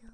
乖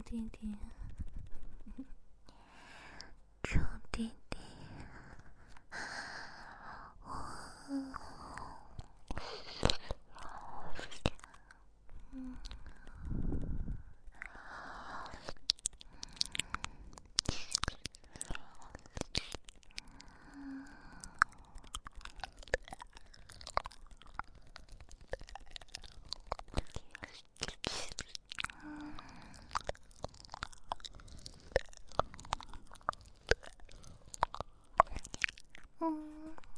弟弟，臭弟嗯。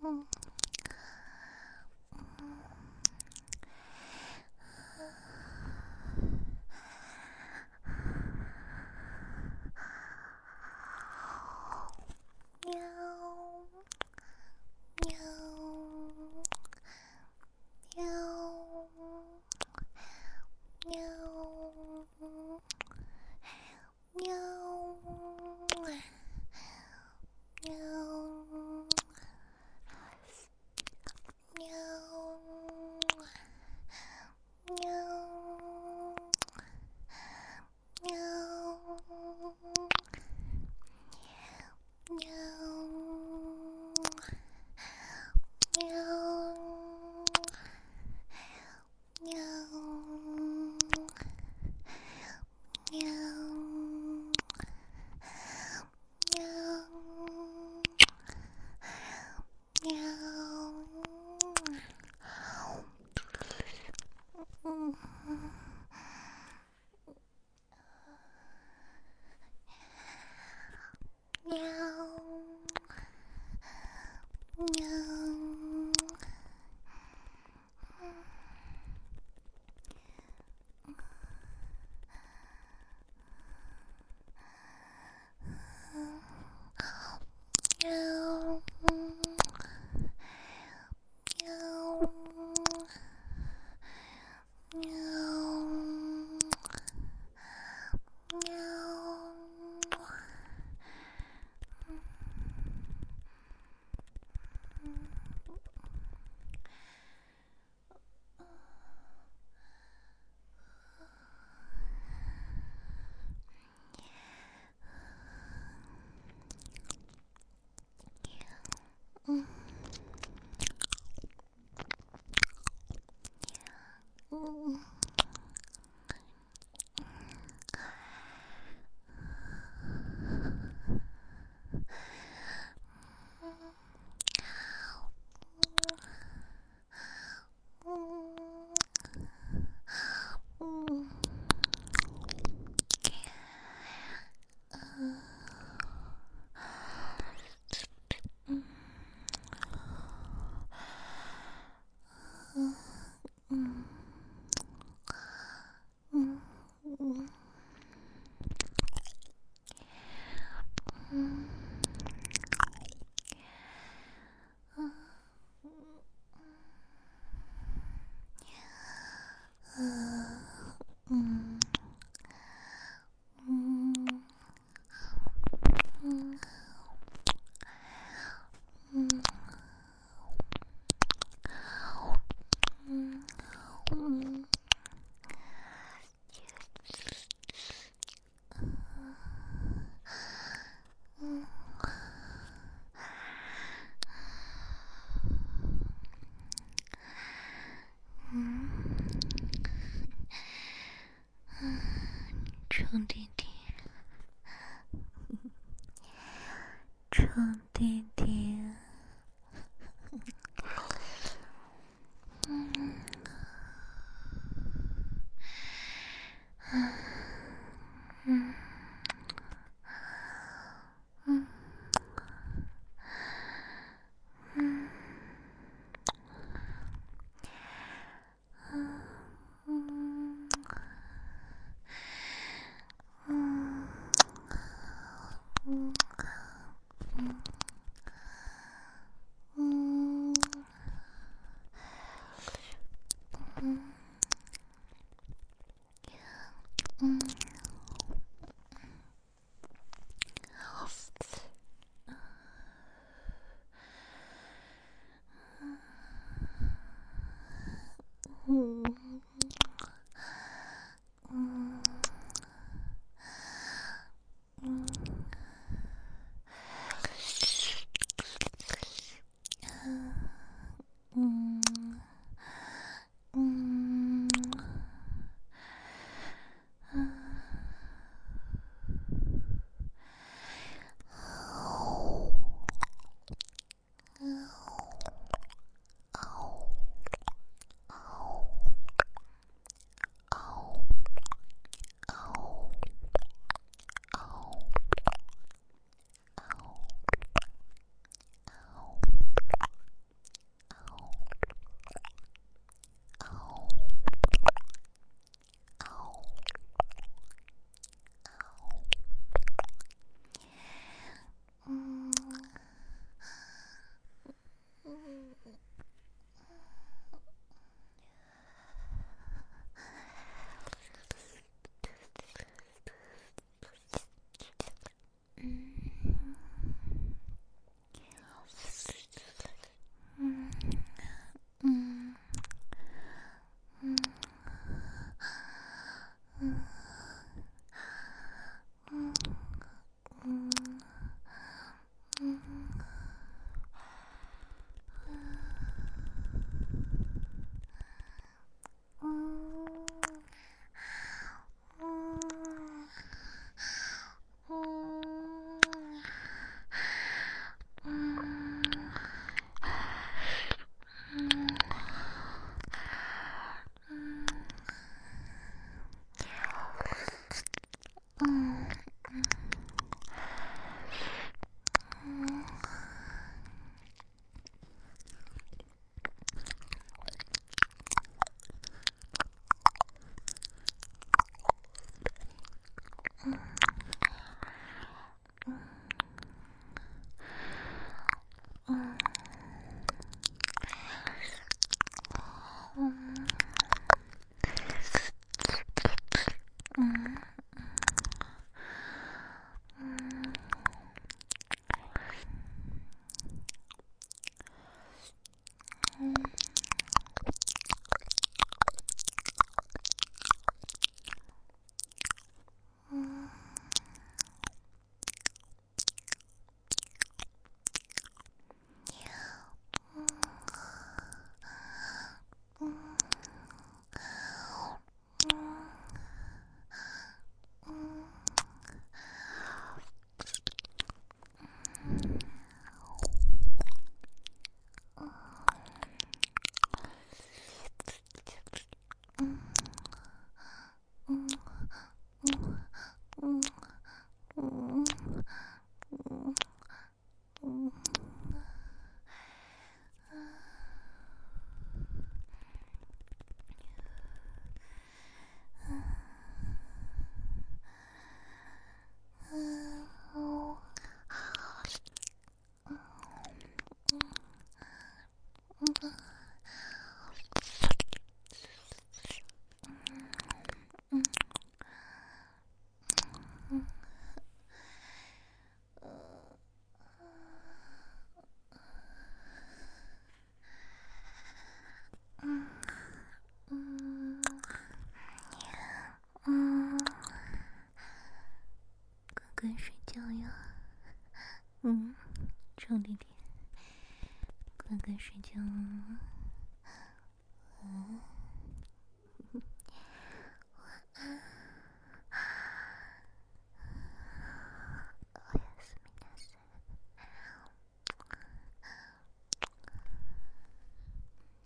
Oh. 嗯。